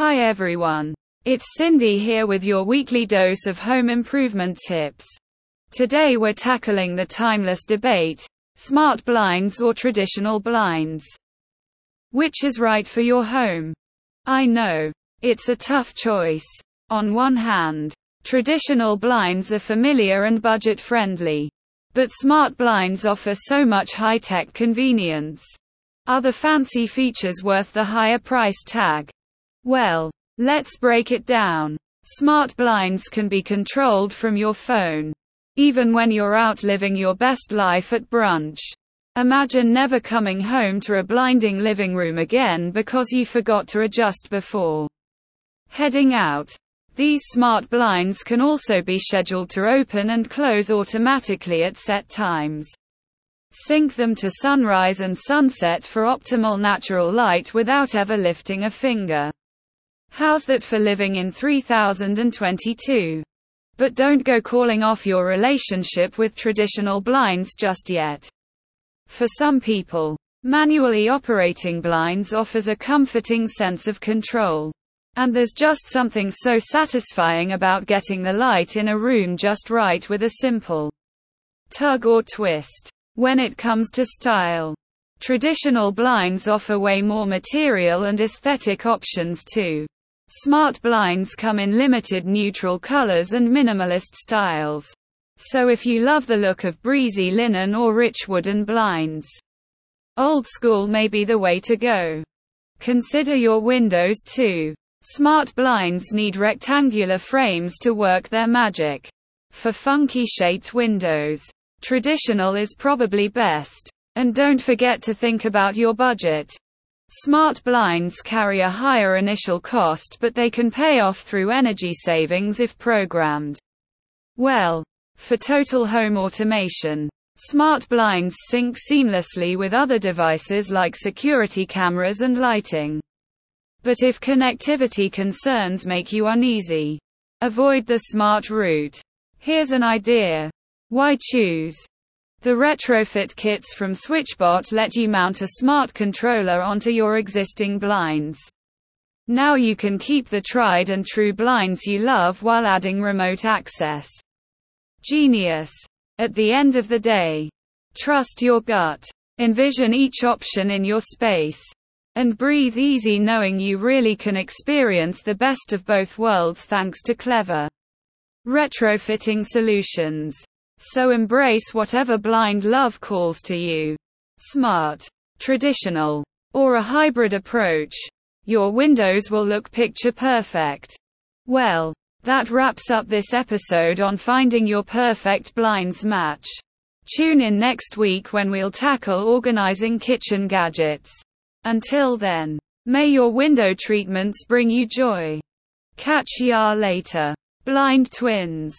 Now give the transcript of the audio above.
Hi everyone. It's Cindy here with your weekly dose of home improvement tips. Today we're tackling the timeless debate smart blinds or traditional blinds. Which is right for your home? I know. It's a tough choice. On one hand, traditional blinds are familiar and budget friendly. But smart blinds offer so much high tech convenience. Are the fancy features worth the higher price tag? Well, let's break it down. Smart blinds can be controlled from your phone. Even when you're out living your best life at brunch. Imagine never coming home to a blinding living room again because you forgot to adjust before heading out. These smart blinds can also be scheduled to open and close automatically at set times. Sync them to sunrise and sunset for optimal natural light without ever lifting a finger. How's that for living in 3022? But don't go calling off your relationship with traditional blinds just yet. For some people, manually operating blinds offers a comforting sense of control. And there's just something so satisfying about getting the light in a room just right with a simple tug or twist. When it comes to style, traditional blinds offer way more material and aesthetic options too. Smart blinds come in limited neutral colors and minimalist styles. So if you love the look of breezy linen or rich wooden blinds, old school may be the way to go. Consider your windows too. Smart blinds need rectangular frames to work their magic. For funky shaped windows, traditional is probably best. And don't forget to think about your budget. Smart blinds carry a higher initial cost but they can pay off through energy savings if programmed well. For total home automation, smart blinds sync seamlessly with other devices like security cameras and lighting. But if connectivity concerns make you uneasy, avoid the smart route. Here's an idea. Why choose the retrofit kits from SwitchBot let you mount a smart controller onto your existing blinds. Now you can keep the tried and true blinds you love while adding remote access. Genius. At the end of the day, trust your gut. Envision each option in your space. And breathe easy knowing you really can experience the best of both worlds thanks to clever retrofitting solutions. So embrace whatever blind love calls to you. Smart, traditional, or a hybrid approach. Your windows will look picture perfect. Well, that wraps up this episode on finding your perfect blinds match. Tune in next week when we'll tackle organizing kitchen gadgets. Until then, may your window treatments bring you joy. Catch ya later. Blind twins.